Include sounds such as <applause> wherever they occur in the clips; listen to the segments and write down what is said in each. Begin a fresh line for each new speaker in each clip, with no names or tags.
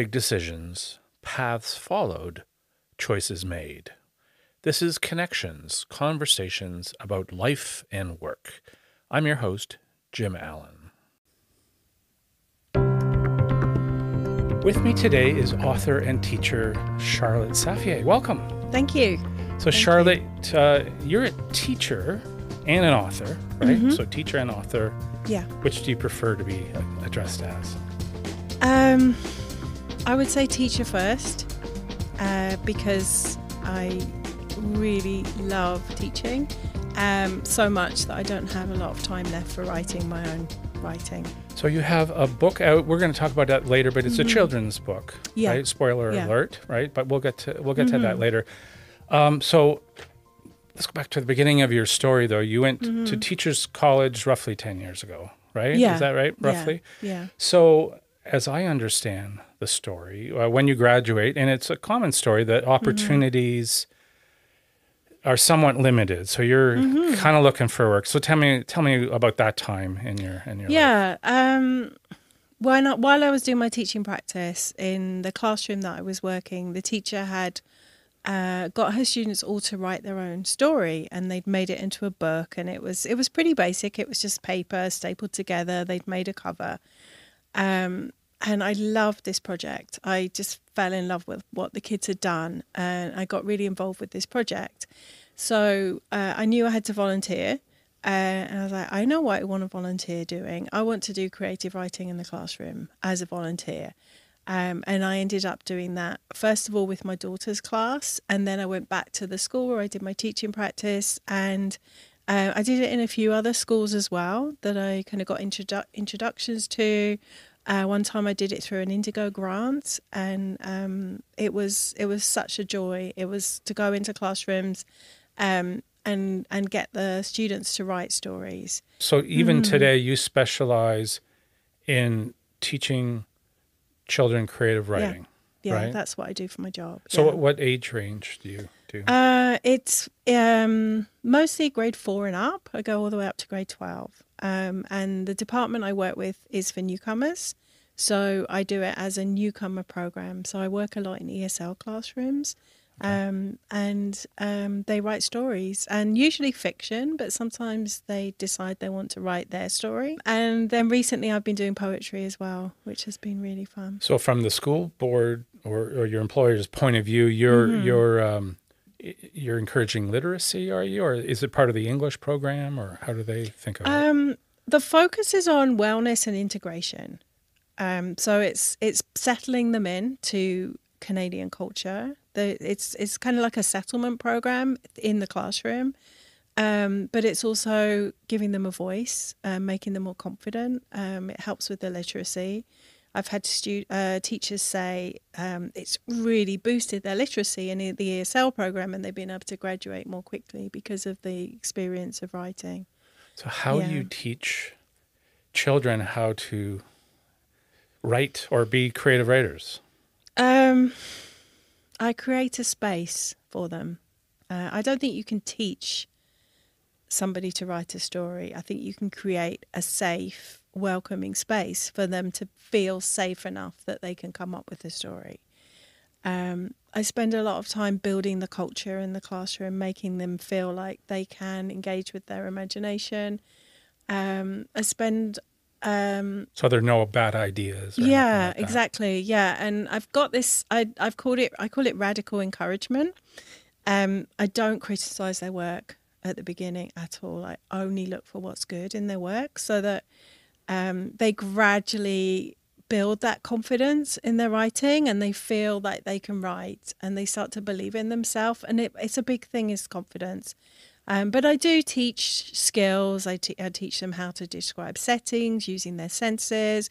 big decisions, paths followed, choices made. This is Connections, conversations about life and work. I'm your host, Jim Allen. With me today is author and teacher Charlotte Safieh. Welcome.
Thank you.
So,
Thank
Charlotte, you. Uh, you're a teacher and an author, right?
Mhm.
So, teacher and author.
Yeah.
Which do you prefer to be addressed as?
Um, I would say teacher first uh, because I really love teaching um, so much that I don't have a lot of time left for writing my own writing.
So you have a book out. We're going to talk about that later, but it's a children's book,
Mm-hmm. Yeah.
right? Spoiler
Yeah.
alert, right? But we'll get to we'll get to that
Mhm.
later. Um, so let's go back to the beginning of your story, though. You went to
Mhm.
teachers' college roughly ten years ago, right?
Yeah.
Is that right?
Yeah.
Roughly.
Yeah.
So, as I understand the story, uh, when you graduate, and it's a common story that
Mm-hmm.
opportunities are somewhat limited. So you're
Mhm.
kind of looking for work. So tell me, tell me about that time in your in your life.
Yeah. Um, why not? While I was doing my teaching practice in the classroom that I was working, the teacher had uh, got her students all to write their own story, and they'd made it into a book, and it was it was pretty basic. It was just paper stapled together. They'd made a cover, um, and I loved this project. I just fell in love with what the kids had done, and I got really involved with this project. So uh, I knew I had to volunteer. Uh, and I was like, I know what I want to volunteer doing. I want to do creative writing in the classroom as a volunteer. Um, and I ended up doing that, first of all, with my daughter's class. And then I went back to the school where I did my teaching practice. And uh, I did it in a few other schools as well that I kind of got introdu- introductions to. Uh, one time I did it through an Indigo grant, and um, it was it was such a joy. It was to go into classrooms um, and and get the students to write stories.
So even
Mm.
today, you specialize in teaching children creative writing.
Yeah,
Right.
that's what I do for my job.
So
yeah.
what, what age range do you do?
Uh, it's um, mostly grade four and up. I go all the way up to grade 12. Um, and the department I work with is for newcomers. So I do it as a newcomer program. So I work a lot in ESL classrooms. Um, and um, they write stories and usually fiction, but sometimes they decide they want to write their story. And then recently I've been doing poetry as well, which has been really fun.
so from the school board or, or your employer's point of view, you're
Mhm.
you're um, you're encouraging literacy, are you, or is it part of the English program, or how do they think of it?
Um, the focus is on wellness and integration. Um, so it's it's settling them in to Canadian culture. The, it's it's kind of like a settlement program in the classroom, um, but it's also giving them a voice, um, making them more confident. Um, it helps with their literacy. I've had stu- uh, teachers say um, it's really boosted their literacy in the ESL program, and they've been able to graduate more quickly because of the experience of writing.
So how do you teach children how to write or be creative writers?
Um, I create a space for them. Uh, I don't think you can teach somebody to write a story. I think you can create a safe, welcoming space for them to feel safe enough that they can come up with a story. Um, I spend a lot of time building the culture in the classroom, making them feel like they can engage with their imagination. Um, I spend um,
So there are no bad ideas.
yeah
like
exactly yeah and i've got this I, i've called it i call it radical encouragement um i don't criticize their work at the beginning at all i only look for what's good in their work so that um they gradually build that confidence in their writing and they feel that they can write and they start to believe in themselves and it, it's a big thing is confidence um, but I do teach skills. I teach them how to describe settings using their senses.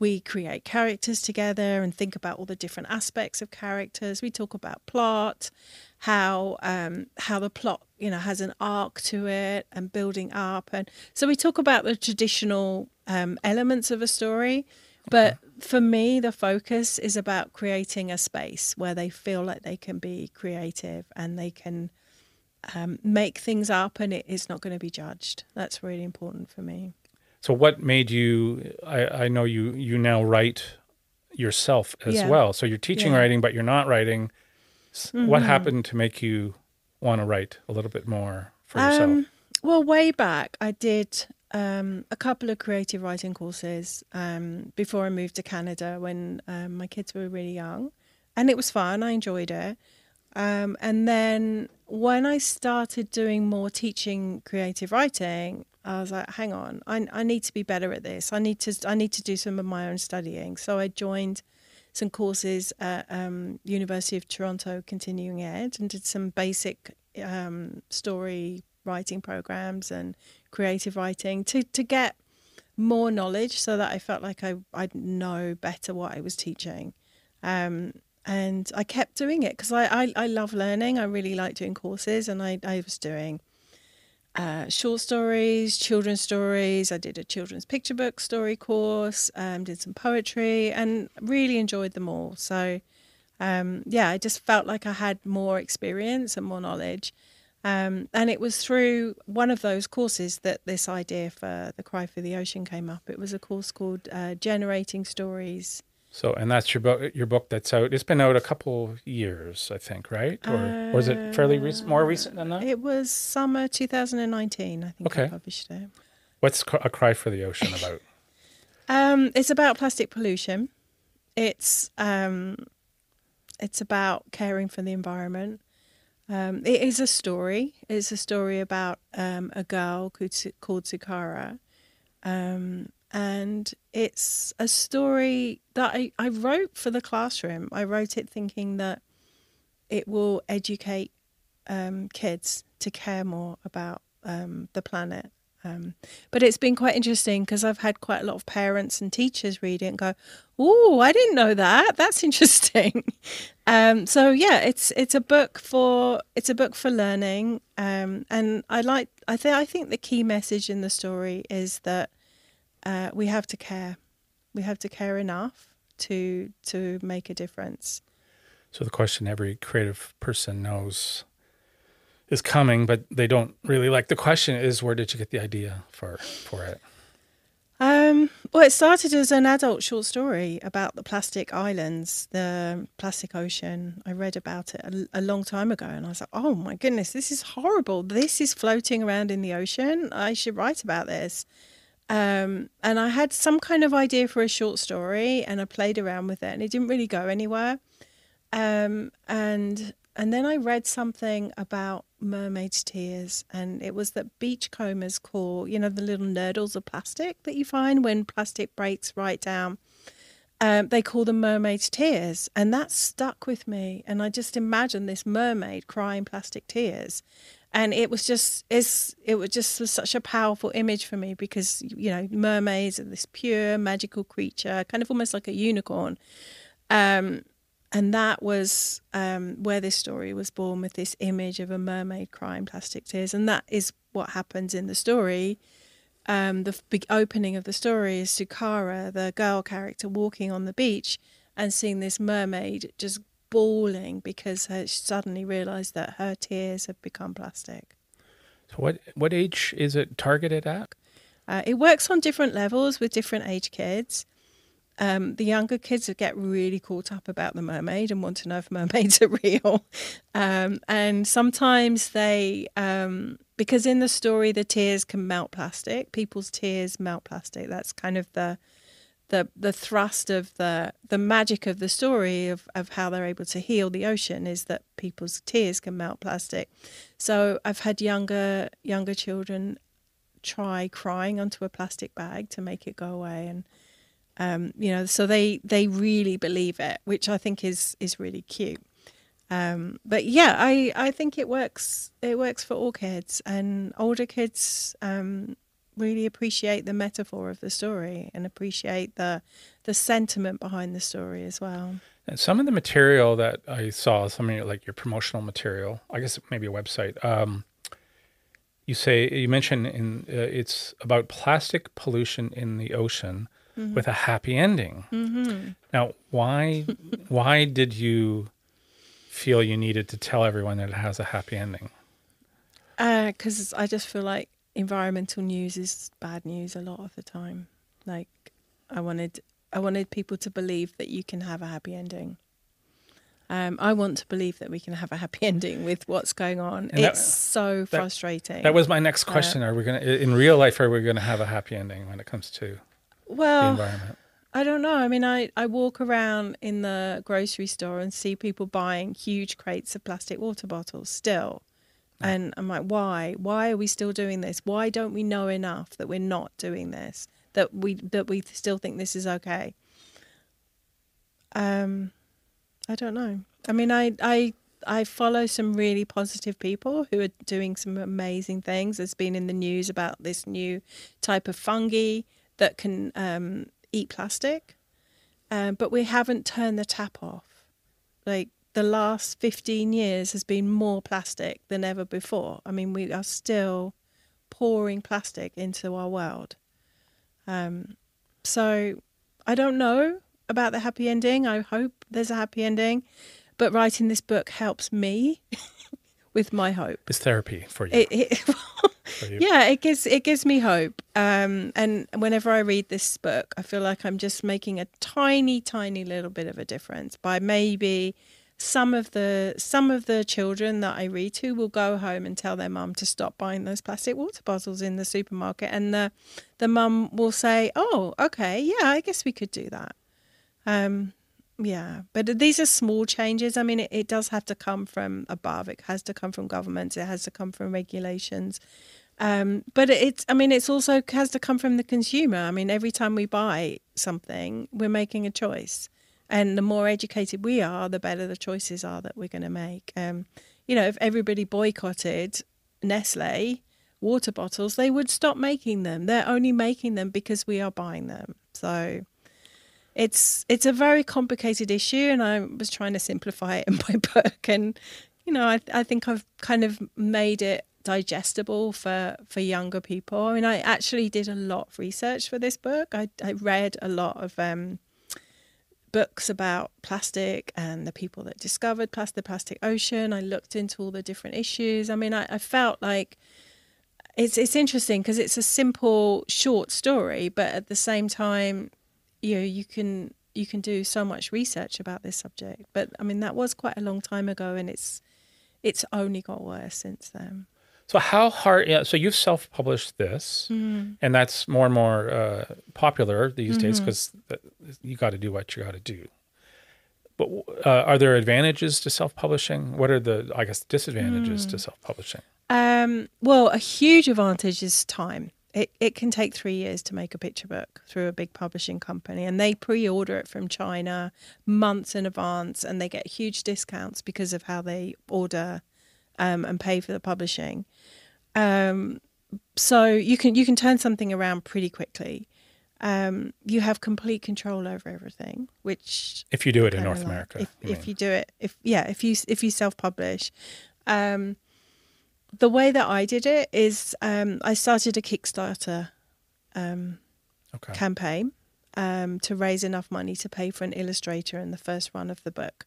We create characters together and think about all the different aspects of characters. We talk about plot, how um, how the plot you know has an arc to it and building up, and so we talk about the traditional um, elements of a story. But for me, the focus is about creating a space where they feel like they can be creative and they can um, make things up and it is not going to be judged. That's really important for me.
So what made you? I, I know you you now write yourself as
Yeah.
well. So you're teaching
Yeah.
writing, but you're not writing. S- What happened to make you want to write a little bit more for yourself?
Um, well, way back, I did um, a couple of creative writing courses um, before I moved to Canada when um, my kids were really young, and it was fun. I enjoyed it. Um, and then when I started doing more teaching creative writing, I was like, "Hang on, I, I need to be better at this. I need to I need to do some of my own studying." So I joined some courses at um, University of Toronto Continuing Ed and did some basic um, story writing programs and creative writing to to get more knowledge so that I felt like I I'd know better what I was teaching. Um, and I kept doing it because I, I, I love learning. I really like doing courses, and I, I was doing uh, short stories, children's stories. I did a children's picture book story course, um, did some poetry, and really enjoyed them all. So, um, yeah, I just felt like I had more experience and more knowledge. Um, and it was through one of those courses that this idea for the Cry for the Ocean came up. It was a course called uh, Generating Stories.
So, and that's your book. Your book that's out. It's been out a couple years, I think, right? Or, or is it fairly recent? More recent than that?
It was summer 2019, I think I
Okay.
published it.
What's a cry for the ocean about? <laughs>
Um, it's about plastic pollution. It's um, it's about caring for the environment. Um, it is a story. It's a story about um, a girl called, called Sukara. Um, and it's a story that I, I wrote for the classroom. I wrote it thinking that it will educate um, kids to care more about um, the planet. Um, but it's been quite interesting because I've had quite a lot of parents and teachers read it and go, "Oh, I didn't know that. That's <laughs> interesting." um, so yeah, it's it's a book for it's a book for learning, um, and I like I think I think the key message in the story is that uh, we have to care, we have to care enough to to make a difference.
So the question every creative person knows is coming, but they don't really like the question is where did you get the idea for for it?
Um, well, it started as an adult short story about the plastic islands, the plastic ocean. I read about it a, a long time ago and I was like, oh my goodness, this is horrible. This is floating around in the ocean. I should write about this. Um, and I had some kind of idea for a short story and I played around with it and it didn't really go anywhere. Um, and and then I read something about mermaids' tears, and it was that beachcombers call, you know, the little nurdles of plastic that you find when plastic breaks right down. Um, they call them mermaids' tears, and that stuck with me. And I just imagined this mermaid crying plastic tears, and it was just it's it was just was such a powerful image for me because you know mermaids are this pure magical creature, kind of almost like a unicorn. Um, and that was um, where this story was born with this image of a mermaid crying plastic tears and that is what happens in the story um, the big opening of the story is sukara the girl character walking on the beach and seeing this mermaid just bawling because she suddenly realized that her tears have become plastic
So what what age is it targeted at?
Uh, it works on different levels with different age kids. Um, the younger kids get really caught up about the mermaid and want to know if <laughs> mermaids are real. Um, and sometimes they, um, because in the story the tears can melt plastic, people's tears melt plastic. That's kind of the the the thrust of the the magic of the story of, of how they're able to heal the ocean is that people's tears can melt plastic. So I've had younger younger children try crying onto a plastic bag to make it go away and um, you know so they they really believe it which i think is is really cute um, but yeah i i think it works it works for all kids and older kids um, really appreciate the metaphor of the story and appreciate the the sentiment behind the story as well
And some of the material that I saw, some of your, like your promotional material, I guess maybe a website. Um, you say you mentioned in uh, it's about plastic pollution in the ocean with a happy ending.
mm-hmm.
Now, why <laughs> why did you feel you needed to tell everyone that it has a happy ending?
because Uh, I just feel like environmental news is bad news a lot of the time. Like, I wanted I wanted people to believe that you can have a happy ending. Um, I want to believe that we can have a happy <laughs> ending with what's going on.
And that-
it's so frustrating.
That was my next question. Are we going to, in real life, are we going to have a happy ending when it comes to the
well,
environment?
I don't know. I mean, I, I walk around in the grocery store and see people buying huge crates of plastic water bottles still. And I'm like, why? Why are we still doing this? Why don't we know enough that we're not doing this? That we that we still think this is okay? Um, I don't know. I mean, I I I follow some really positive people who are doing some amazing things. There's been in the news about this new type of fungi that can um, eat plastic, um, but we haven't turned the tap off. Like the last 15 years has been more plastic than ever before. I mean, we are still pouring plastic into our world. Um, so I don't know about the happy ending. I hope there's a happy ending, but writing this book helps me <laughs> with my hope.
It's therapy for you.
It, it, <laughs>
for you.
yeah, it gives it gives me hope. Um, and whenever I read this book, I feel like I'm just making a tiny, tiny little bit of a difference by maybe some of the some of the children that I read to will go home and tell their mum to stop buying those plastic water bottles in the supermarket, and the the mum will say, "Oh, okay, yeah, I guess we could do that." Um, yeah, but these are small changes. I mean, it, it does have to come from above. It has to come from governments. It has to come from regulations. Um, but it's, I mean, it's also has to come from the consumer. I mean, every time we buy something, we're making a choice. And the more educated we are, the better the choices are that we're going to make. Um, you know, if everybody boycotted Nestle water bottles, they would stop making them. They're only making them because we are buying them. So it's it's a very complicated issue, and I was trying to simplify it in <laughs> my book. And you know, I I think I've kind of made it digestible for for younger people. I mean, I actually did a lot of research for this book. I I read a lot of um, books about plastic and the people that discovered plastic, the plastic ocean. I looked into all the different issues. I mean, I, I felt like it's it's interesting because it's a simple, short story, but at the same time, you know, you can you can do so much research about this subject. But I mean, that was quite a long time ago, and it's it's only got worse since then.
So how hard? Yeah. So you've self-published this,
Mm-hmm.
and that's more and more uh, popular these days because you got to do what you got to do. But uh, are there advantages to self-publishing? What are the, I guess, disadvantages
Mm.
to self-publishing?
Um, well, a huge advantage is time. It it can take three years to make a picture book through a big publishing company, and they pre-order it from China months in advance, and they get huge discounts because of how they order um, and pay for the publishing. Um, so you can you can turn something around pretty quickly. Um, you have complete control over everything, which
If you do it in North
like-
America,
If,
you
if you do it, if yeah, if you if you self publish, um, the way that I did it is um, I started a Kickstarter um,
okay.
campaign um, to raise enough money to pay for an illustrator in the first run of the book.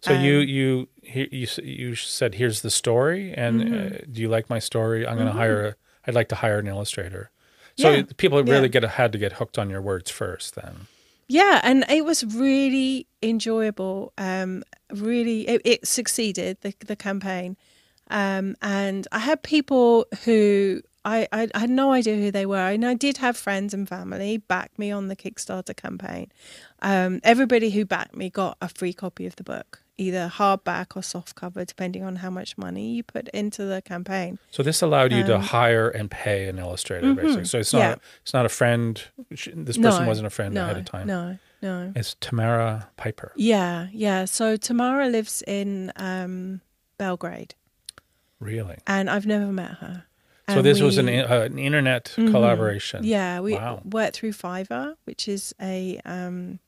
So you
um,
you he- you you said here's the story, and
Mm-hmm.
uh, do you like my story? I'm going to hire. A, I'd like to hire an illustrator. So
Yeah.
people really
Yeah.
get had to get hooked on your words first. Then
Yeah, and it was really enjoyable. Um, really, it, it succeeded the the campaign, um, and I had people who I, I I had no idea who they were, and I did have friends and family back me on the Kickstarter campaign. Um, everybody who backed me got a free copy of the book, either hardback or softcover, depending on how much money you put into the campaign.
so this allowed you to
Um,
hire and pay an illustrator, basically. So it's not
yeah.
it's not a friend. This person
No,
wasn't a friend
no,
ahead of time.
No, no.
It's Tamara Piper.
Yeah, yeah. So Tamara lives in um, Belgrade.
Really.
and I've never met her.
So this was an, uh, an internet
Mhm.
collaboration.
yeah. We
Wow.
worked through Fiverr, which is a um,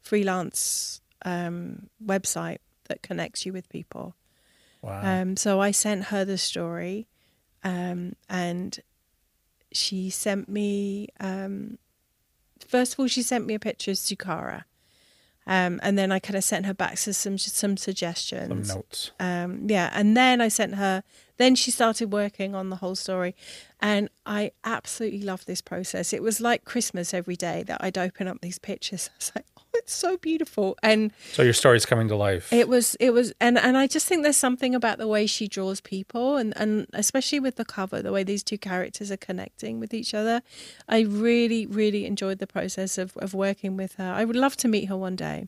freelance um, website that connects you with people.
Wow.
Um, so I sent her the story, um, and she sent me. Um, first of all, she sent me a picture of Sukara, Um, and then I kind of sent her back to some some suggestions.
Some notes.
Um, yeah, and then I sent her. Then she started working on the whole story, and I absolutely loved this process. It was like Christmas every day that I'd open up these pictures. <laughs> I was like, "Oh, it's so beautiful!" And
So your story's coming to life.
it was, it was, and and I just think there's something about the way she draws people, and and especially with the cover, the way these two characters are connecting with each other. I really, really enjoyed the process of of working with her. I would love to meet her one day.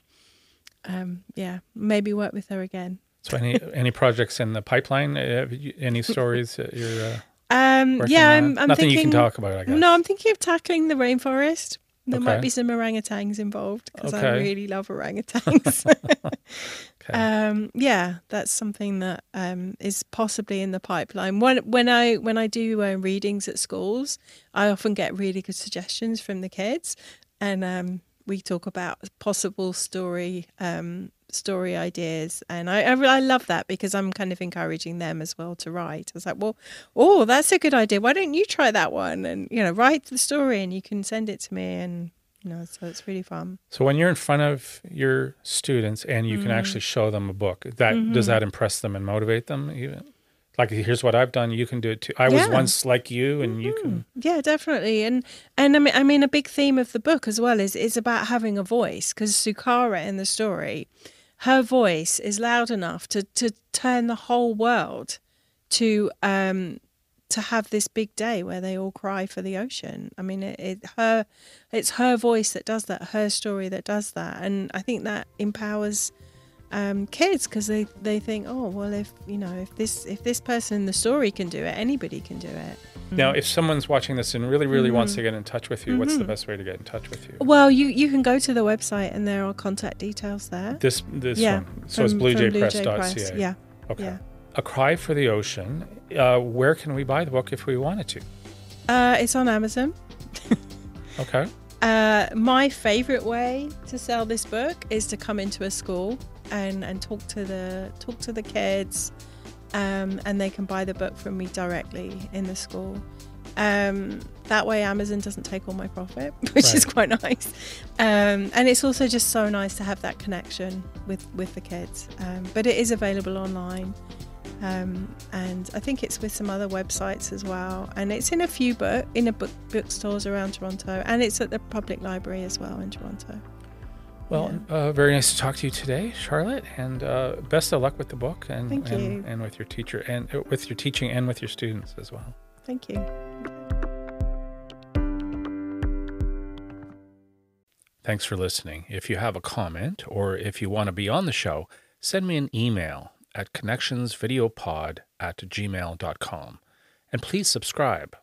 Um, yeah, maybe work with her again.
so any <laughs> any projects in the pipeline? Uh, any stories that you're uh,
Um, yeah? I'm, I'm
Nothing
thinking.
you can talk about, I guess.
No, I'm thinking of tackling the rainforest. There might be some orangutans involved because I really love orangutans. <laughs>
Okay. <laughs>
um, yeah, that's something that um, is possibly in the pipeline. When when I when I do uh, readings at schools, I often get really good suggestions from the kids, and um, we talk about possible story um, story ideas, and I, I I love that because I'm kind of encouraging them as well to write. I was like, well, oh, that's a good idea. Why don't you try that one? And you know, write the story, and you can send it to me, and you know, so it's really fun.
So when you're in front of your students and you
Mm-hmm.
can actually show them a book, that does that impress them and motivate them even? Like here's what I've done, you can do it too. I was
Yeah. Mm-hmm.
once like you and you can
Yeah, definitely. And and I mean, I mean, a big theme of the book as well is is about having a voice because Sukara in the story, her voice is loud enough to to turn the whole world to um to have this big day where they all cry for the ocean. I mean, it, it her it's her voice that does that, her story that does that, and I think that empowers um, kids because they they think, oh well, if you know if this if this person in the story can do it, anybody can do it.
Now, if someone's watching this and really, really wants
Mm-hmm.
to get in touch with you, what's the best way to get in touch with you?
Well, you you can go to the website and there are contact details there.
This this
yeah,
one. So it's
from- Blue Jay
bluejaypress.ca.
Press, Yeah,
Okay.
yeah.
A Cry for the Ocean. Uh, where can we buy the book if we wanted to?
Uh, it's on Amazon. <laughs>
Okay.
Uh, my favorite way to sell this book is to come into a school and, and talk to the talk to the kids, um, and they can buy the book from me directly in the school. Um, that way, Amazon doesn't take all my profit, <laughs> which is quite nice. Um, and it's also just so nice to have that connection with with the kids. Um, but it is available online. Um, and I think it's with some other websites as well. And it's in a few book in a book bookstores around Toronto, and it's at the public library as well in Toronto.
Well, uh, very nice to talk to you today, Charlotte, and uh, best of luck with the book and and, and with your teacher and uh, with your teaching and with your students as well.
Thank you.
Thanks for listening. If you have a comment or if you want to be on the show, send me an email at connectionsvideopod at gmail.com. And please subscribe.